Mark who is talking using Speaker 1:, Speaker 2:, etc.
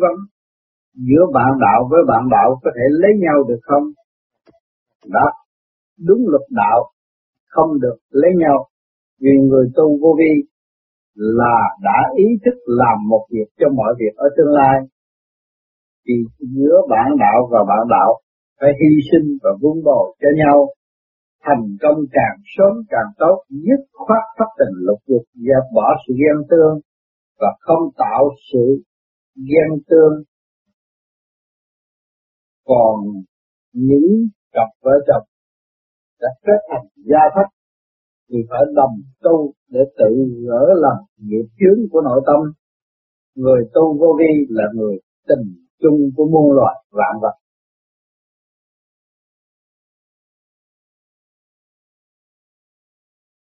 Speaker 1: vấn. Giữa bạn đạo với bạn đạo có thể lấy nhau được không? Đó, đúng luật đạo không được lấy nhau. Vì người tu vô vi là đã ý thức làm một việc cho mọi việc ở tương lai. Thì giữa bạn đạo và bạn đạo phải hy sinh và vun bồi cho nhau. Thành công càng sớm càng tốt dứt khoát phát tình lục dục dẹp bỏ sự ghen tương và không tạo sự ghen tương. Còn những cặp vợ chồng đã kết thành gia thất thì phải đồng tu để tự gỡ làm nghiệp chướng của nội tâm. Người tu vô vi là người tình chung của muôn loài vạn vật.